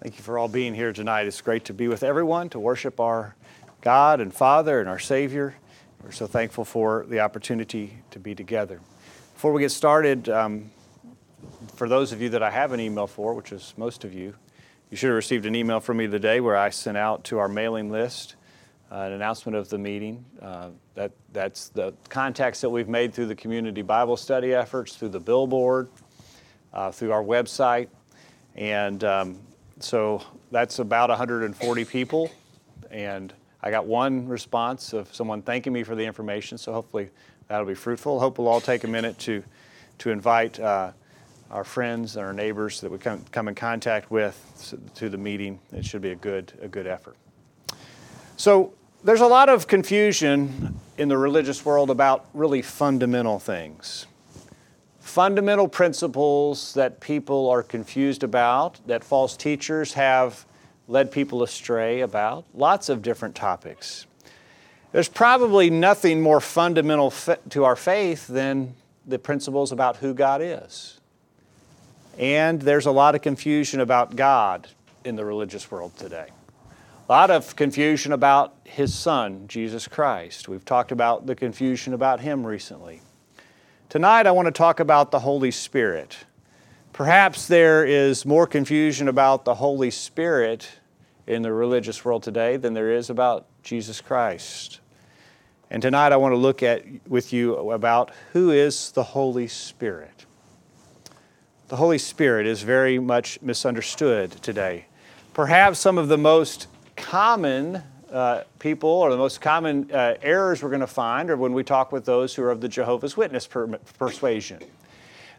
Thank you for all being here tonight. It's great to be with everyone to worship our God and Father and our Savior. We're so thankful for the opportunity to be together. Before we get started, um, for those of you that I have an email for, which is most of you, you should have received an email from me today where I sent out to our mailing list uh, an announcement of the meeting. Uh, that, that's the contacts that we've made through the community Bible study efforts, through the billboard, uh, through our website. And um, so that's about 140 people. And I got one response of someone thanking me for the information, so hopefully that'll be fruitful. Hope we'll all take a minute to, to invite uh, our friends and our neighbors that we come, come in contact with to the meeting. It should be a good, a good effort. So there's a lot of confusion in the religious world about really fundamental things fundamental principles that people are confused about, that false teachers have led people astray about, lots of different topics. There's probably nothing more fundamental to our faith than the principles about who God is. And there's a lot of confusion about God in the religious world today. A lot of confusion about His Son, Jesus Christ. We've talked about the confusion about Him recently. Tonight, I want to talk about the Holy Spirit. Perhaps there is more confusion about the Holy Spirit in the religious world today than there is about Jesus Christ. And tonight, I want to look at with you about who is the Holy Spirit. The Holy Spirit is very much misunderstood today. Perhaps some of the most common uh, people or the most common uh, errors we're going to find are when we talk with those who are of the Jehovah's Witness per- persuasion.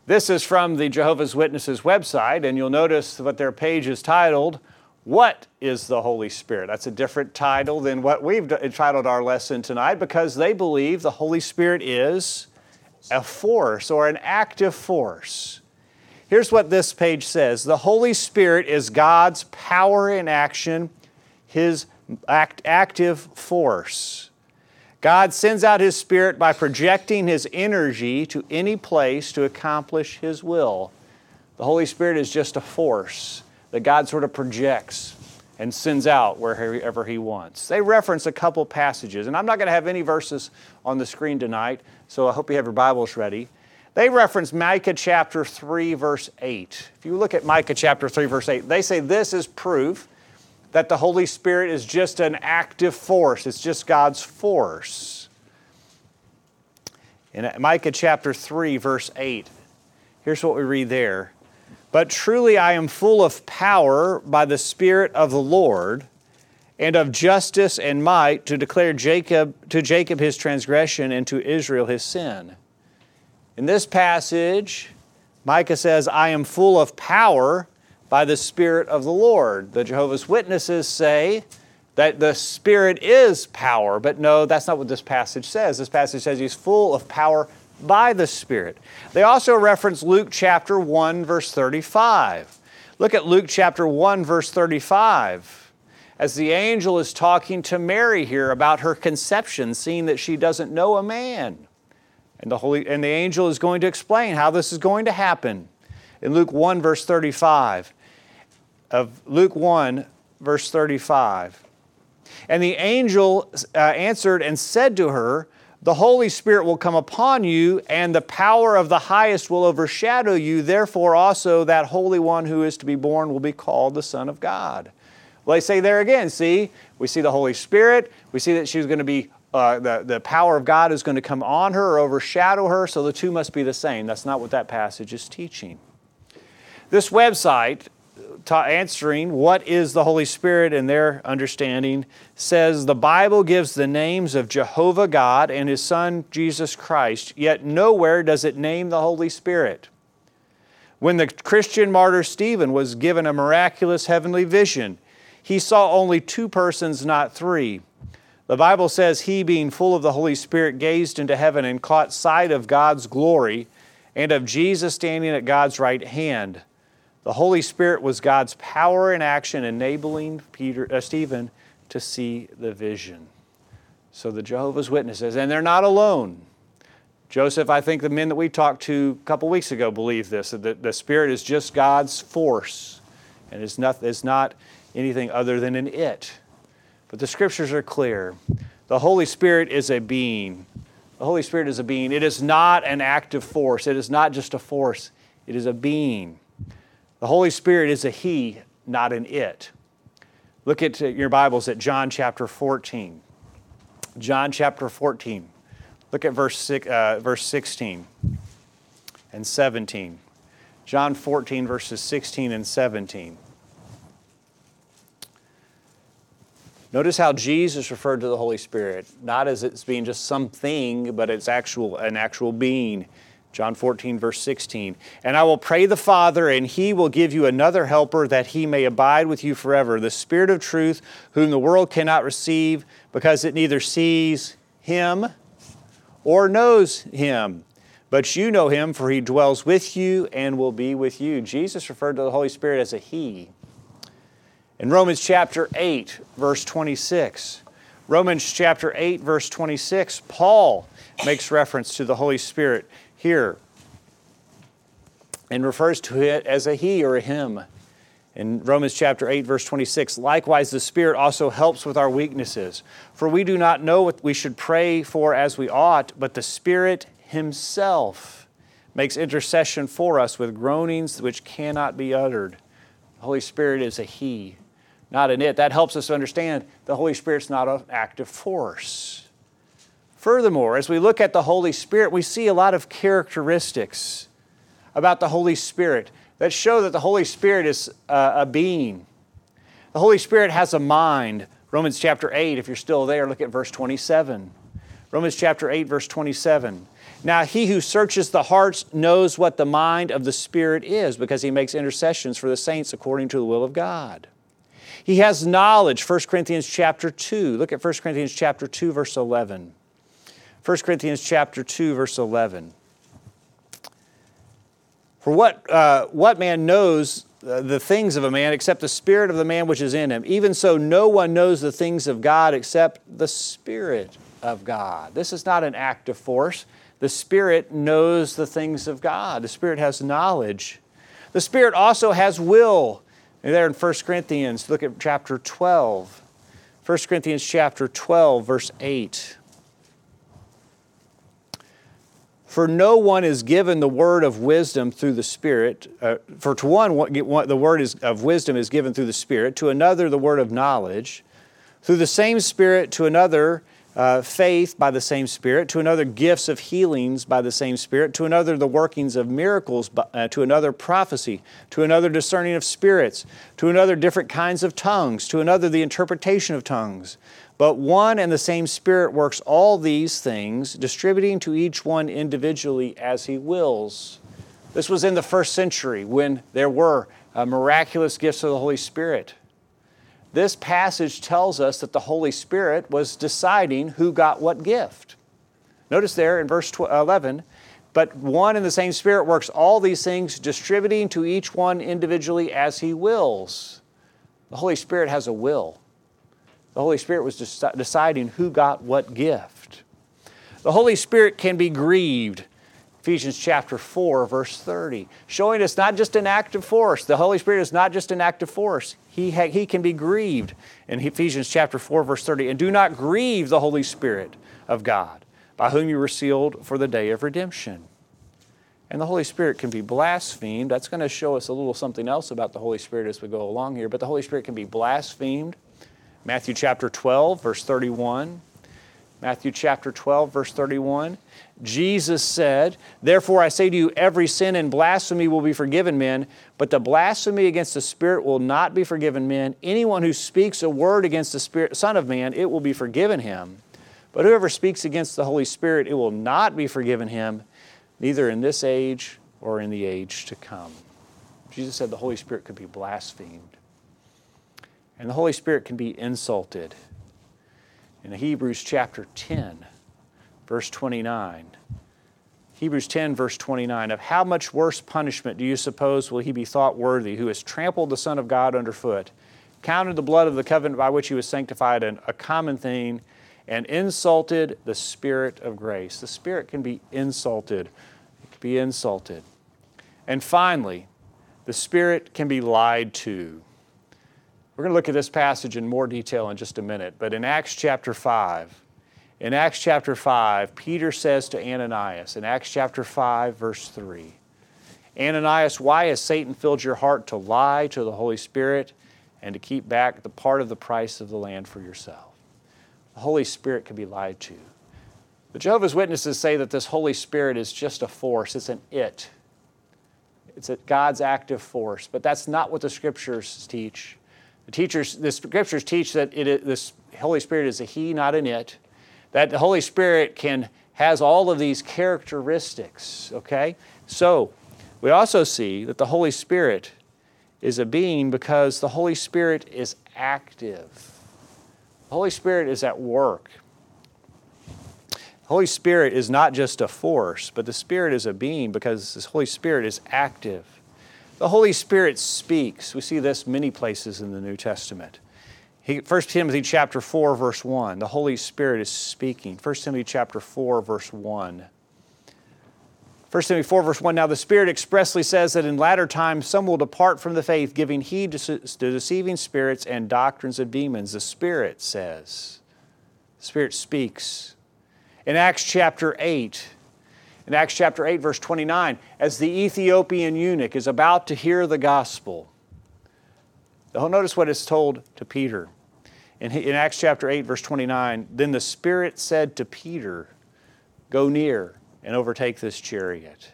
This is from the Jehovah's Witnesses website, and you'll notice what their page is titled, What is the Holy Spirit? That's a different title than what we've entitled our lesson tonight because they believe the Holy Spirit is a force or an active force. Here's what this page says The Holy Spirit is God's power in action, His act, active force. God sends out His Spirit by projecting His energy to any place to accomplish His will. The Holy Spirit is just a force that God sort of projects and sends out wherever He wants. They reference a couple passages, and I'm not going to have any verses on the screen tonight, so I hope you have your Bibles ready. They reference Micah chapter 3, verse 8. If you look at Micah chapter 3, verse 8, they say this is proof that the Holy Spirit is just an active force, it's just God's force. In Micah chapter 3, verse 8, here's what we read there. But truly I am full of power by the Spirit of the Lord, and of justice and might to declare Jacob to Jacob his transgression and to Israel his sin. In this passage, Micah says, I am full of power by the Spirit of the Lord. The Jehovah's Witnesses say that the Spirit is power, but no, that's not what this passage says. This passage says he's full of power by the Spirit. They also reference Luke chapter 1, verse 35. Look at Luke chapter 1, verse 35. As the angel is talking to Mary here about her conception, seeing that she doesn't know a man. And the, Holy, and the angel is going to explain how this is going to happen. In Luke 1, verse 35, of Luke 1, verse 35. And the angel uh, answered and said to her, The Holy Spirit will come upon you, and the power of the highest will overshadow you. Therefore, also that Holy One who is to be born will be called the Son of God. Well, they say there again, see, we see the Holy Spirit. We see that she's going to be, uh, the, the power of God is going to come on her or overshadow her, so the two must be the same. That's not what that passage is teaching. This website ta- answering what is the Holy Spirit in their understanding says the Bible gives the names of Jehovah God and His Son Jesus Christ, yet nowhere does it name the Holy Spirit. When the Christian martyr Stephen was given a miraculous heavenly vision, he saw only two persons, not three. The Bible says he, being full of the Holy Spirit, gazed into heaven and caught sight of God's glory and of Jesus standing at God's right hand. The Holy Spirit was God's power in action, enabling Peter, uh, Stephen to see the vision. So the Jehovah's Witnesses, and they're not alone. Joseph, I think the men that we talked to a couple weeks ago believe this that the Spirit is just God's force. and it's not, it's not anything other than an it. But the scriptures are clear. The Holy Spirit is a being. The Holy Spirit is a being. It is not an active force, it is not just a force, it is a being. The Holy Spirit is a He, not an it. Look at your Bibles at John chapter 14. John chapter 14. Look at verse, six, uh, verse 16 and 17. John 14, verses 16 and 17. Notice how Jesus referred to the Holy Spirit, not as it's being just something, but it's actual, an actual being. John 14, verse 16. And I will pray the Father, and he will give you another helper that he may abide with you forever, the Spirit of truth, whom the world cannot receive because it neither sees him or knows him. But you know him, for he dwells with you and will be with you. Jesus referred to the Holy Spirit as a he. In Romans chapter 8, verse 26, Romans chapter 8, verse 26, Paul makes reference to the Holy Spirit here and refers to it as a he or a him. In Romans chapter 8, verse 26, likewise the Spirit also helps with our weaknesses. For we do not know what we should pray for as we ought, but the Spirit Himself makes intercession for us with groanings which cannot be uttered. The Holy Spirit is a He, not an it. That helps us understand the Holy Spirit's not an active force. Furthermore, as we look at the Holy Spirit, we see a lot of characteristics about the Holy Spirit that show that the Holy Spirit is uh, a being. The Holy Spirit has a mind. Romans chapter 8, if you're still there, look at verse 27. Romans chapter 8, verse 27. Now, he who searches the hearts knows what the mind of the Spirit is because he makes intercessions for the saints according to the will of God. He has knowledge, 1 Corinthians chapter 2. Look at 1 Corinthians chapter 2, verse 11. 1 Corinthians chapter 2, verse 11. For what, uh, what man knows uh, the things of a man except the spirit of the man which is in him? Even so, no one knows the things of God except the Spirit of God. This is not an active force. The Spirit knows the things of God, the Spirit has knowledge. The Spirit also has will. And there in 1 Corinthians, look at chapter 12. 1 Corinthians chapter 12, verse 8. For no one is given the word of wisdom through the Spirit. Uh, for to one, the word is, of wisdom is given through the Spirit, to another, the word of knowledge, through the same Spirit, to another, uh, faith by the same Spirit, to another, gifts of healings by the same Spirit, to another, the workings of miracles, uh, to another, prophecy, to another, discerning of spirits, to another, different kinds of tongues, to another, the interpretation of tongues. But one and the same Spirit works all these things, distributing to each one individually as He wills. This was in the first century when there were uh, miraculous gifts of the Holy Spirit. This passage tells us that the Holy Spirit was deciding who got what gift. Notice there in verse 11, but one and the same Spirit works all these things, distributing to each one individually as He wills. The Holy Spirit has a will. The Holy Spirit was deciding who got what gift. The Holy Spirit can be grieved. Ephesians chapter 4, verse 30, showing us not just an active force. The Holy Spirit is not just an active force. He, ha- he can be grieved in Ephesians chapter 4, verse 30. And do not grieve the Holy Spirit of God, by whom you were sealed for the day of redemption. And the Holy Spirit can be blasphemed. That's going to show us a little something else about the Holy Spirit as we go along here. But the Holy Spirit can be blasphemed Matthew chapter 12, verse 31. Matthew chapter 12, verse 31. Jesus said, Therefore I say to you, every sin and blasphemy will be forgiven men, but the blasphemy against the Spirit will not be forgiven men. Anyone who speaks a word against the Spirit, Son of Man, it will be forgiven him. But whoever speaks against the Holy Spirit, it will not be forgiven him, neither in this age or in the age to come. Jesus said the Holy Spirit could be blasphemed. And the Holy Spirit can be insulted. In Hebrews chapter 10, verse 29, Hebrews 10, verse 29, of how much worse punishment do you suppose will he be thought worthy who has trampled the Son of God underfoot, counted the blood of the covenant by which he was sanctified an, a common thing, and insulted the Spirit of grace? The Spirit can be insulted. It can be insulted. And finally, the Spirit can be lied to. We're going to look at this passage in more detail in just a minute, but in Acts chapter 5, in Acts chapter 5, Peter says to Ananias, in Acts chapter 5, verse 3, Ananias, why has Satan filled your heart to lie to the Holy Spirit and to keep back the part of the price of the land for yourself? The Holy Spirit can be lied to. The Jehovah's Witnesses say that this Holy Spirit is just a force, it's an it. It's a God's active force, but that's not what the scriptures teach. The teachers, the scriptures teach that it, this Holy Spirit is a He, not an it. That the Holy Spirit can has all of these characteristics. Okay, so we also see that the Holy Spirit is a being because the Holy Spirit is active. The Holy Spirit is at work. Holy Spirit is not just a force, but the Spirit is a being because the Holy Spirit is active. The Holy Spirit speaks. We see this many places in the New Testament. He, 1 Timothy chapter 4, verse 1. The Holy Spirit is speaking. 1 Timothy chapter 4, verse 1. 1 Timothy 4, verse 1 Now the Spirit expressly says that in latter times some will depart from the faith, giving heed to, to deceiving spirits and doctrines of demons. The Spirit says. The Spirit speaks in Acts chapter 8. In Acts chapter 8, verse 29, as the Ethiopian eunuch is about to hear the gospel, notice what is told to Peter. In, in Acts chapter 8, verse 29, then the Spirit said to Peter, Go near and overtake this chariot.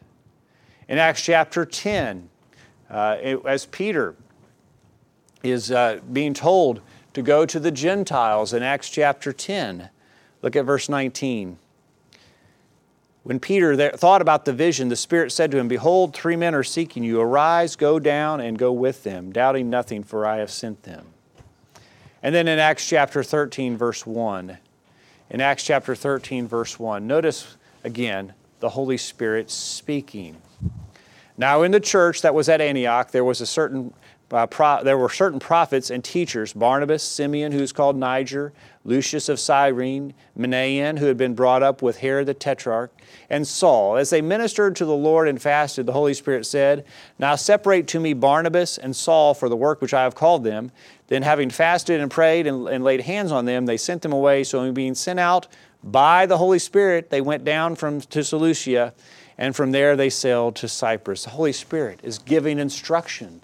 In Acts chapter 10, uh, as Peter is uh, being told to go to the Gentiles in Acts chapter 10, look at verse 19. When Peter thought about the vision, the Spirit said to him, Behold, three men are seeking you. Arise, go down, and go with them, doubting nothing, for I have sent them. And then in Acts chapter 13, verse 1, in Acts chapter 13, verse 1, notice again the Holy Spirit speaking. Now, in the church that was at Antioch, there was a certain uh, pro- there were certain prophets and teachers Barnabas, Simeon, who is called Niger, Lucius of Cyrene, Manaen, who had been brought up with Herod the Tetrarch, and Saul. As they ministered to the Lord and fasted, the Holy Spirit said, Now separate to me Barnabas and Saul for the work which I have called them. Then, having fasted and prayed and, and laid hands on them, they sent them away. So, being sent out by the Holy Spirit, they went down from, to Seleucia, and from there they sailed to Cyprus. The Holy Spirit is giving instruction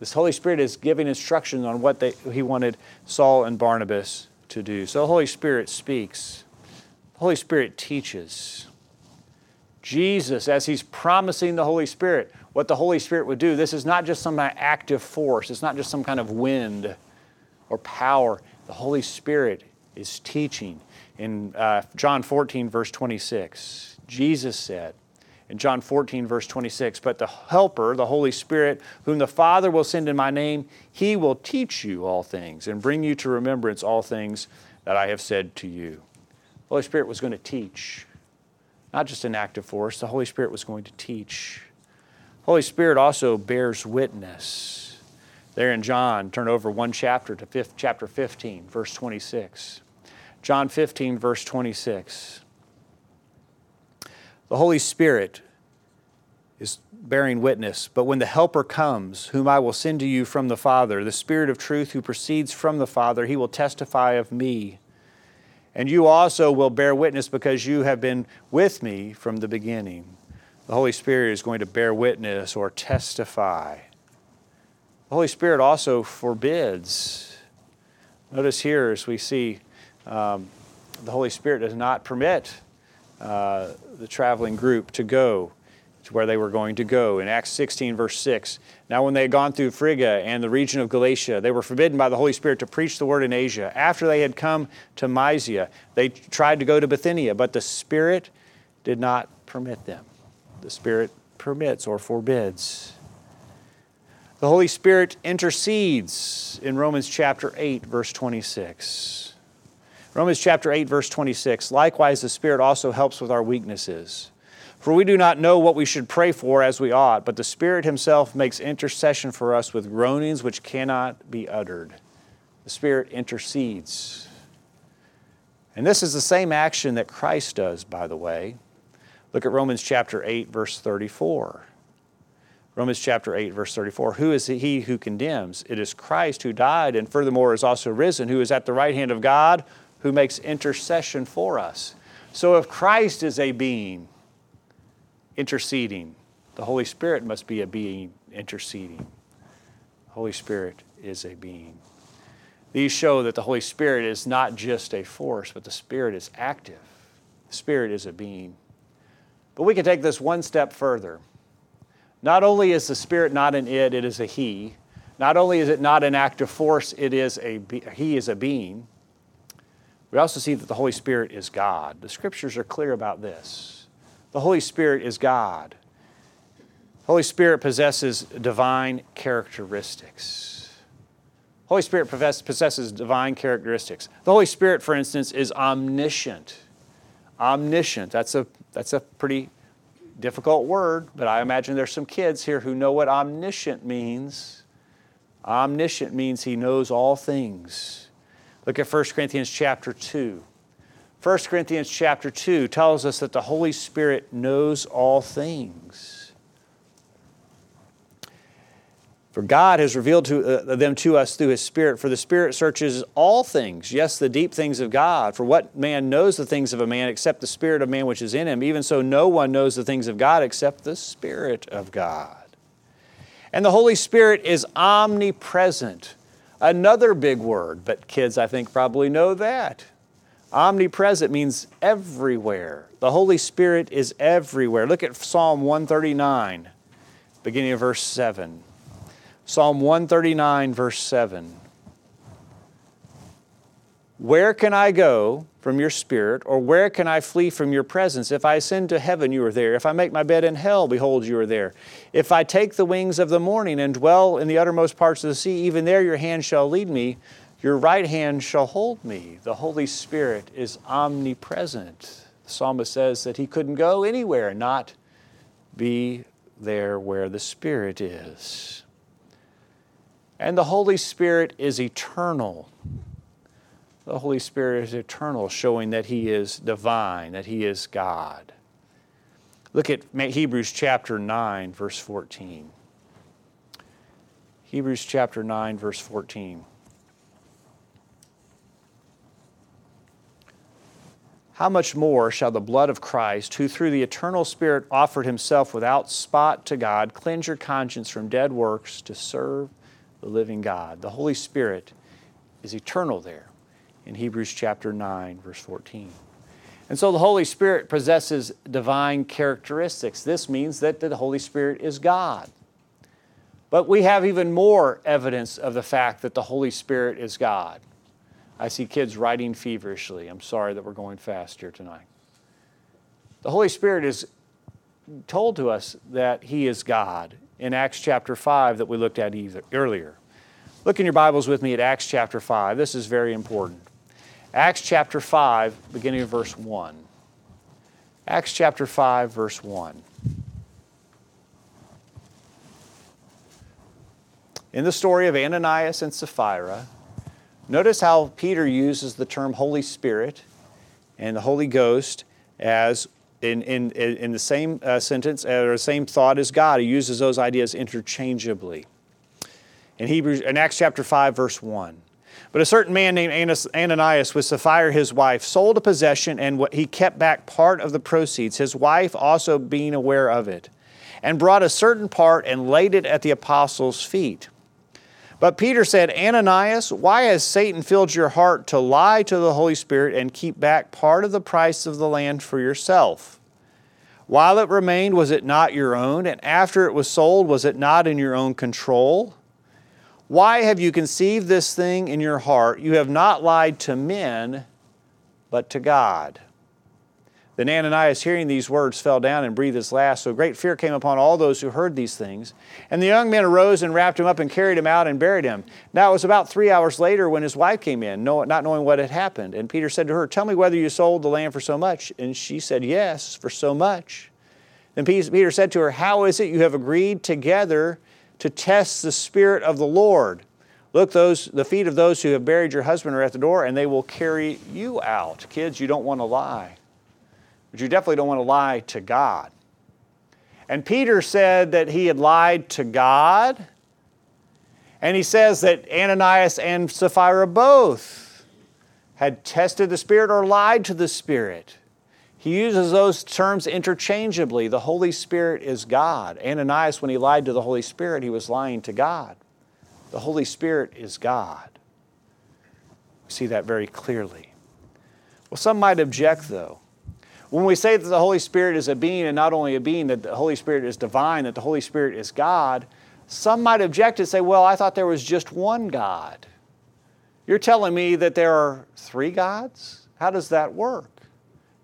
this Holy Spirit is giving instructions on what they, He wanted Saul and Barnabas to do. So the Holy Spirit speaks, the Holy Spirit teaches. Jesus, as He's promising the Holy Spirit what the Holy Spirit would do, this is not just some active force, it's not just some kind of wind or power. The Holy Spirit is teaching. In uh, John 14, verse 26, Jesus said, in John 14, verse 26. But the Helper, the Holy Spirit, whom the Father will send in my name, he will teach you all things and bring you to remembrance all things that I have said to you. The Holy Spirit was going to teach, not just an active force, the Holy Spirit was going to teach. Holy Spirit also bears witness. There in John, turn over one chapter to fifth, chapter 15, verse 26. John 15, verse 26. The Holy Spirit is bearing witness. But when the Helper comes, whom I will send to you from the Father, the Spirit of truth who proceeds from the Father, he will testify of me. And you also will bear witness because you have been with me from the beginning. The Holy Spirit is going to bear witness or testify. The Holy Spirit also forbids. Notice here as we see um, the Holy Spirit does not permit uh, the traveling group to go to where they were going to go. In Acts 16, verse 6, now when they had gone through Phrygia and the region of Galatia, they were forbidden by the Holy Spirit to preach the word in Asia. After they had come to Mysia, they tried to go to Bithynia, but the Spirit did not permit them. The Spirit permits or forbids. The Holy Spirit intercedes in Romans chapter 8, verse 26. Romans chapter 8, verse 26. Likewise, the Spirit also helps with our weaknesses. For we do not know what we should pray for as we ought, but the Spirit Himself makes intercession for us with groanings which cannot be uttered. The Spirit intercedes. And this is the same action that Christ does, by the way. Look at Romans chapter 8, verse 34. Romans chapter 8, verse 34. Who is he who condemns? It is Christ who died and furthermore is also risen, who is at the right hand of God, who makes intercession for us. So if Christ is a being interceding, the Holy Spirit must be a being interceding. The Holy Spirit is a being. These show that the Holy Spirit is not just a force, but the Spirit is active. The Spirit is a being. But we can take this one step further. Not only is the Spirit not an it, it is a He. Not only is it not an active force, it is a He is a being. We also see that the Holy Spirit is God. The scriptures are clear about this. The Holy Spirit is God. The Holy Spirit possesses divine characteristics. The Holy Spirit possesses divine characteristics. The Holy Spirit, for instance, is omniscient. Omniscient. That's a, that's a pretty difficult word, but I imagine there's some kids here who know what omniscient means. Omniscient means he knows all things. Look at 1 Corinthians chapter 2. 1 Corinthians chapter 2 tells us that the Holy Spirit knows all things. For God has revealed to, uh, them to us through His Spirit. For the Spirit searches all things, yes, the deep things of God. For what man knows the things of a man except the Spirit of man which is in him? Even so, no one knows the things of God except the Spirit of God. And the Holy Spirit is omnipresent. Another big word, but kids, I think, probably know that. Omnipresent means everywhere. The Holy Spirit is everywhere. Look at Psalm 139, beginning of verse 7. Psalm 139, verse 7. Where can I go from your spirit, or where can I flee from your presence? If I ascend to heaven, you are there. If I make my bed in hell, behold, you are there. If I take the wings of the morning and dwell in the uttermost parts of the sea, even there your hand shall lead me, your right hand shall hold me. The Holy Spirit is omnipresent. The psalmist says that he couldn't go anywhere, not be there where the Spirit is. And the Holy Spirit is eternal. The Holy Spirit is eternal, showing that He is divine, that He is God. Look at Hebrews chapter 9, verse 14. Hebrews chapter 9, verse 14. How much more shall the blood of Christ, who through the eternal Spirit offered himself without spot to God, cleanse your conscience from dead works to serve the living God. The Holy Spirit is eternal there in Hebrews chapter 9, verse 14. And so the Holy Spirit possesses divine characteristics. This means that the Holy Spirit is God. But we have even more evidence of the fact that the Holy Spirit is God. I see kids writing feverishly. I'm sorry that we're going fast here tonight. The Holy Spirit is told to us that He is God in Acts chapter 5 that we looked at either, earlier. Look in your Bibles with me at Acts chapter 5. This is very important. Acts chapter 5, beginning of verse 1. Acts chapter 5, verse 1. In the story of Ananias and Sapphira, notice how Peter uses the term Holy Spirit and the Holy Ghost as in, in, in the same uh, sentence or the same thought as God. He uses those ideas interchangeably. In Hebrews, in Acts chapter 5, verse 1. But a certain man named Ananias with Sapphira his wife sold a possession and he kept back part of the proceeds, his wife also being aware of it, and brought a certain part and laid it at the apostles' feet. But Peter said, Ananias, why has Satan filled your heart to lie to the Holy Spirit and keep back part of the price of the land for yourself? While it remained, was it not your own? And after it was sold, was it not in your own control? Why have you conceived this thing in your heart? You have not lied to men, but to God. Then Ananias, hearing these words, fell down and breathed his last. So great fear came upon all those who heard these things. And the young men arose and wrapped him up and carried him out and buried him. Now it was about three hours later when his wife came in, not knowing what had happened. And Peter said to her, Tell me whether you sold the land for so much. And she said, Yes, for so much. Then Peter said to her, How is it you have agreed together to test the Spirit of the Lord? Look, those, the feet of those who have buried your husband are at the door, and they will carry you out. Kids, you don't want to lie. But you definitely don't want to lie to God. And Peter said that he had lied to God. And he says that Ananias and Sapphira both had tested the Spirit or lied to the Spirit. He uses those terms interchangeably. The Holy Spirit is God. Ananias, when he lied to the Holy Spirit, he was lying to God. The Holy Spirit is God. We see that very clearly. Well, some might object, though. When we say that the Holy Spirit is a being, and not only a being, that the Holy Spirit is divine, that the Holy Spirit is God, some might object and say, well, I thought there was just one God. You're telling me that there are three gods? How does that work?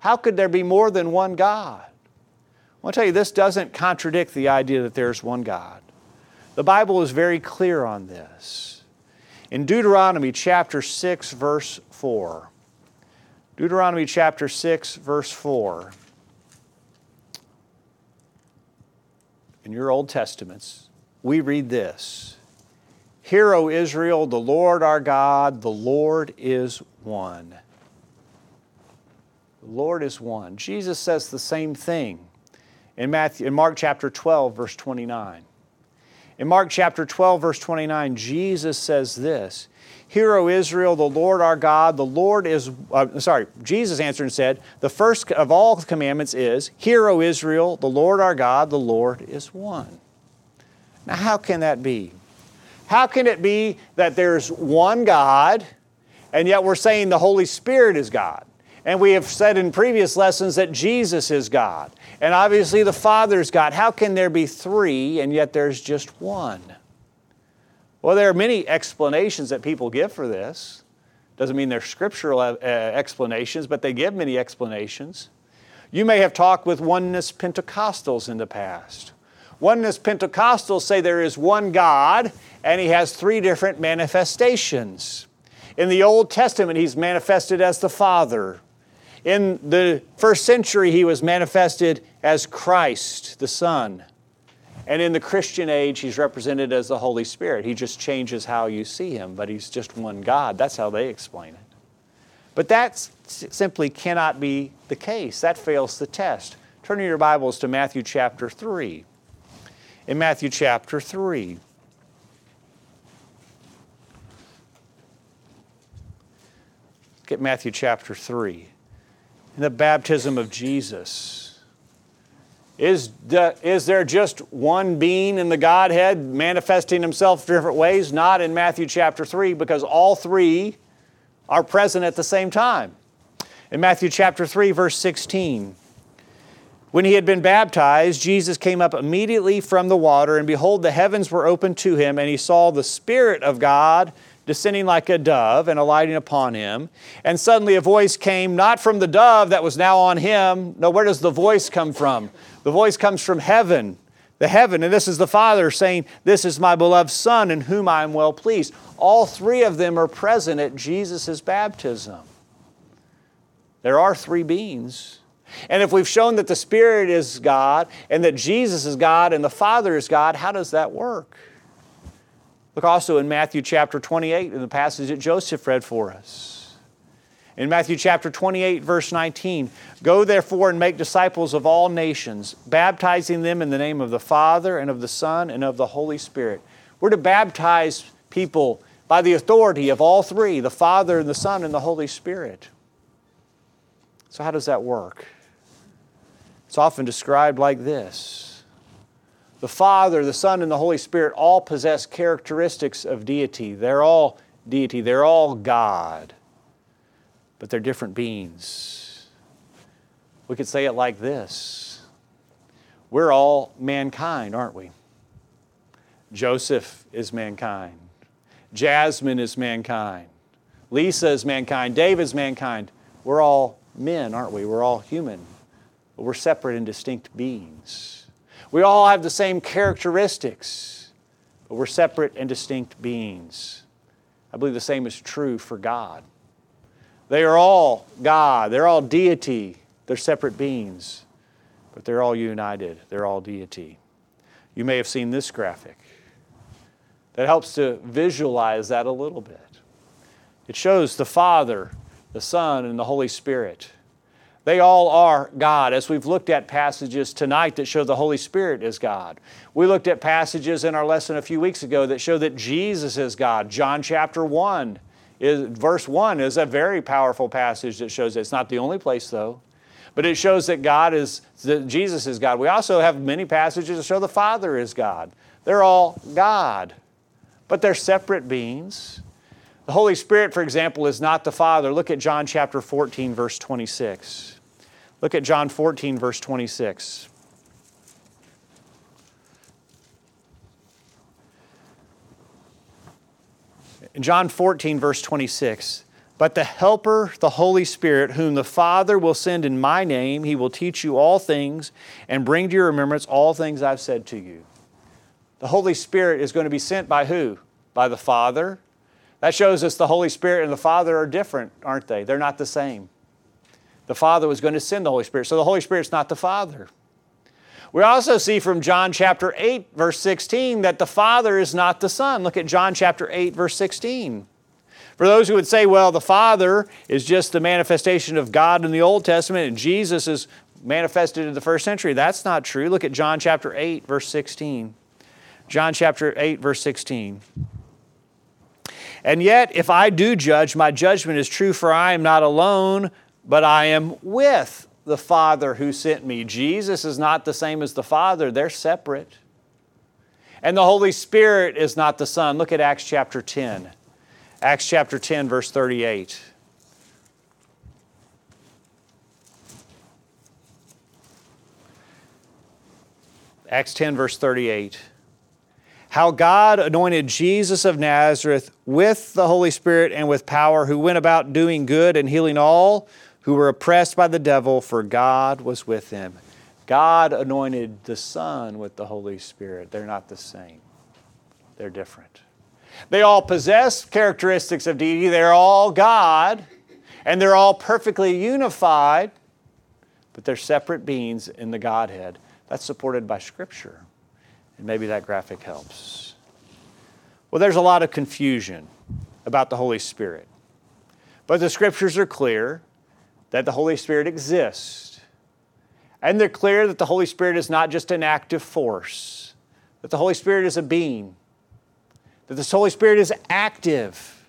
How could there be more than one God? I want to tell you, this doesn't contradict the idea that there's one God. The Bible is very clear on this. In Deuteronomy chapter 6, verse 4, Deuteronomy chapter 6, verse 4, in your Old Testaments, we read this Hear, O Israel, the Lord our God, the Lord is one. The Lord is one. Jesus says the same thing in, Matthew, in Mark chapter 12, verse 29. In Mark chapter 12, verse 29, Jesus says this Hear, O Israel, the Lord our God, the Lord is, uh, sorry, Jesus answered and said, The first of all commandments is, Hear, O Israel, the Lord our God, the Lord is one. Now, how can that be? How can it be that there's one God, and yet we're saying the Holy Spirit is God? And we have said in previous lessons that Jesus is God. And obviously the Father is God. How can there be three and yet there's just one? Well, there are many explanations that people give for this. Doesn't mean they're scriptural uh, explanations, but they give many explanations. You may have talked with oneness Pentecostals in the past. Oneness Pentecostals say there is one God and He has three different manifestations. In the Old Testament, He's manifested as the Father. In the first century, he was manifested as Christ, the Son. And in the Christian age, he's represented as the Holy Spirit. He just changes how you see him, but he's just one God. That's how they explain it. But that simply cannot be the case. That fails the test. Turn your Bibles to Matthew chapter 3. In Matthew chapter 3, Get Matthew chapter 3 in the baptism of Jesus? Is, the, is there just one being in the Godhead manifesting himself different ways? Not in Matthew chapter 3, because all three are present at the same time. In Matthew chapter 3, verse 16, when he had been baptized, Jesus came up immediately from the water, and behold, the heavens were opened to him, and he saw the Spirit of God descending like a dove and alighting upon him. And suddenly a voice came, not from the dove that was now on him. No, where does the voice come from? The voice comes from heaven, the heaven. And this is the Father saying, This is my beloved Son in whom I am well pleased. All three of them are present at Jesus' baptism. There are three beings. And if we've shown that the Spirit is God and that Jesus is God and the Father is God, how does that work? Look also in Matthew chapter 28 in the passage that Joseph read for us. In Matthew chapter 28, verse 19, Go therefore and make disciples of all nations, baptizing them in the name of the Father and of the Son and of the Holy Spirit. We're to baptize people by the authority of all three the Father and the Son and the Holy Spirit. So, how does that work? It's often described like this the Father, the Son, and the Holy Spirit all possess characteristics of deity. They're all deity, they're all God, but they're different beings. We could say it like this We're all mankind, aren't we? Joseph is mankind. Jasmine is mankind. Lisa is mankind. David's mankind. We're all men, aren't we? We're all human. But we're separate and distinct beings. We all have the same characteristics, but we're separate and distinct beings. I believe the same is true for God. They are all God, they're all deity, they're separate beings, but they're all united, they're all deity. You may have seen this graphic that helps to visualize that a little bit. It shows the Father, the Son, and the Holy Spirit. They all are God, as we've looked at passages tonight that show the Holy Spirit is God. We looked at passages in our lesson a few weeks ago that show that Jesus is God. John chapter 1, is, verse 1 is a very powerful passage that shows it. It's not the only place, though, but it shows that God is, that Jesus is God. We also have many passages that show the Father is God. They're all God, but they're separate beings. The Holy Spirit, for example, is not the Father. Look at John chapter 14, verse 26. Look at John 14, verse 26. In John 14, verse 26, but the Helper, the Holy Spirit, whom the Father will send in my name, he will teach you all things and bring to your remembrance all things I've said to you. The Holy Spirit is going to be sent by who? By the Father. That shows us the Holy Spirit and the Father are different, aren't they? They're not the same the Father was going to send the Holy Spirit. So the Holy Spirit's not the Father. We also see from John chapter 8, verse 16, that the Father is not the Son. Look at John chapter 8, verse 16. For those who would say, well, the Father is just the manifestation of God in the Old Testament and Jesus is manifested in the first century, that's not true. Look at John chapter 8, verse 16. John chapter 8, verse 16. And yet, if I do judge, my judgment is true, for I am not alone, but I am with the Father who sent me. Jesus is not the same as the Father, they're separate. And the Holy Spirit is not the Son. Look at Acts chapter 10. Acts chapter 10, verse 38. Acts 10, verse 38 how God anointed Jesus of Nazareth with the Holy Spirit and with power, who went about doing good and healing all who were oppressed by the devil, for God was with them. God anointed the Son with the Holy Spirit. They're not the same, they're different. They all possess characteristics of deity, they're all God, and they're all perfectly unified, but they're separate beings in the Godhead. That's supported by Scripture. And maybe that graphic helps. Well, there's a lot of confusion about the Holy Spirit. But the scriptures are clear that the Holy Spirit exists. And they're clear that the Holy Spirit is not just an active force, that the Holy Spirit is a being, that the Holy Spirit is active,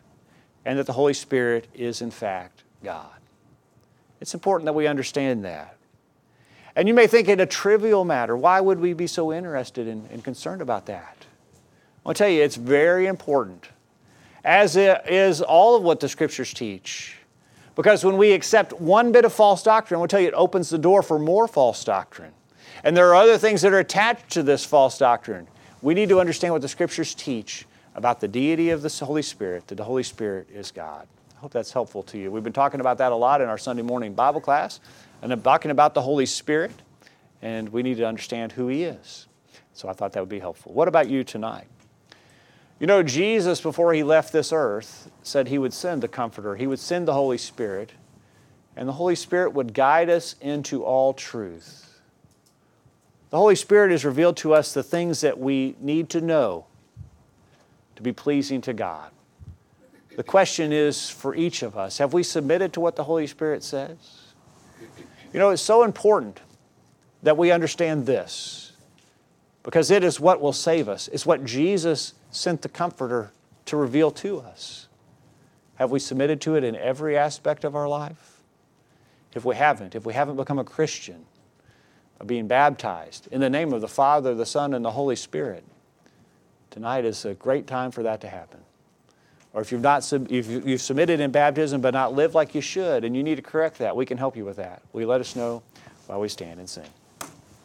and that the Holy Spirit is, in fact, God. It's important that we understand that. And you may think it a trivial matter. Why would we be so interested and, and concerned about that? I'll tell you, it's very important, as it is all of what the scriptures teach. Because when we accept one bit of false doctrine, we'll tell you it opens the door for more false doctrine. And there are other things that are attached to this false doctrine. We need to understand what the scriptures teach about the deity of the Holy Spirit, that the Holy Spirit is God. I hope that's helpful to you. We've been talking about that a lot in our Sunday morning Bible class, and I'm talking about the Holy Spirit, and we need to understand who He is. So I thought that would be helpful. What about you tonight? You know, Jesus, before he left this earth, said he would send the Comforter, he would send the Holy Spirit, and the Holy Spirit would guide us into all truth. The Holy Spirit has revealed to us the things that we need to know to be pleasing to God. The question is for each of us have we submitted to what the Holy Spirit says? You know, it's so important that we understand this because it is what will save us. It's what Jesus sent the Comforter to reveal to us. Have we submitted to it in every aspect of our life? If we haven't, if we haven't become a Christian, being baptized in the name of the Father, the Son, and the Holy Spirit, tonight is a great time for that to happen. Or if you've not if you've submitted in baptism but not lived like you should, and you need to correct that, we can help you with that. Will you let us know while we stand and sing?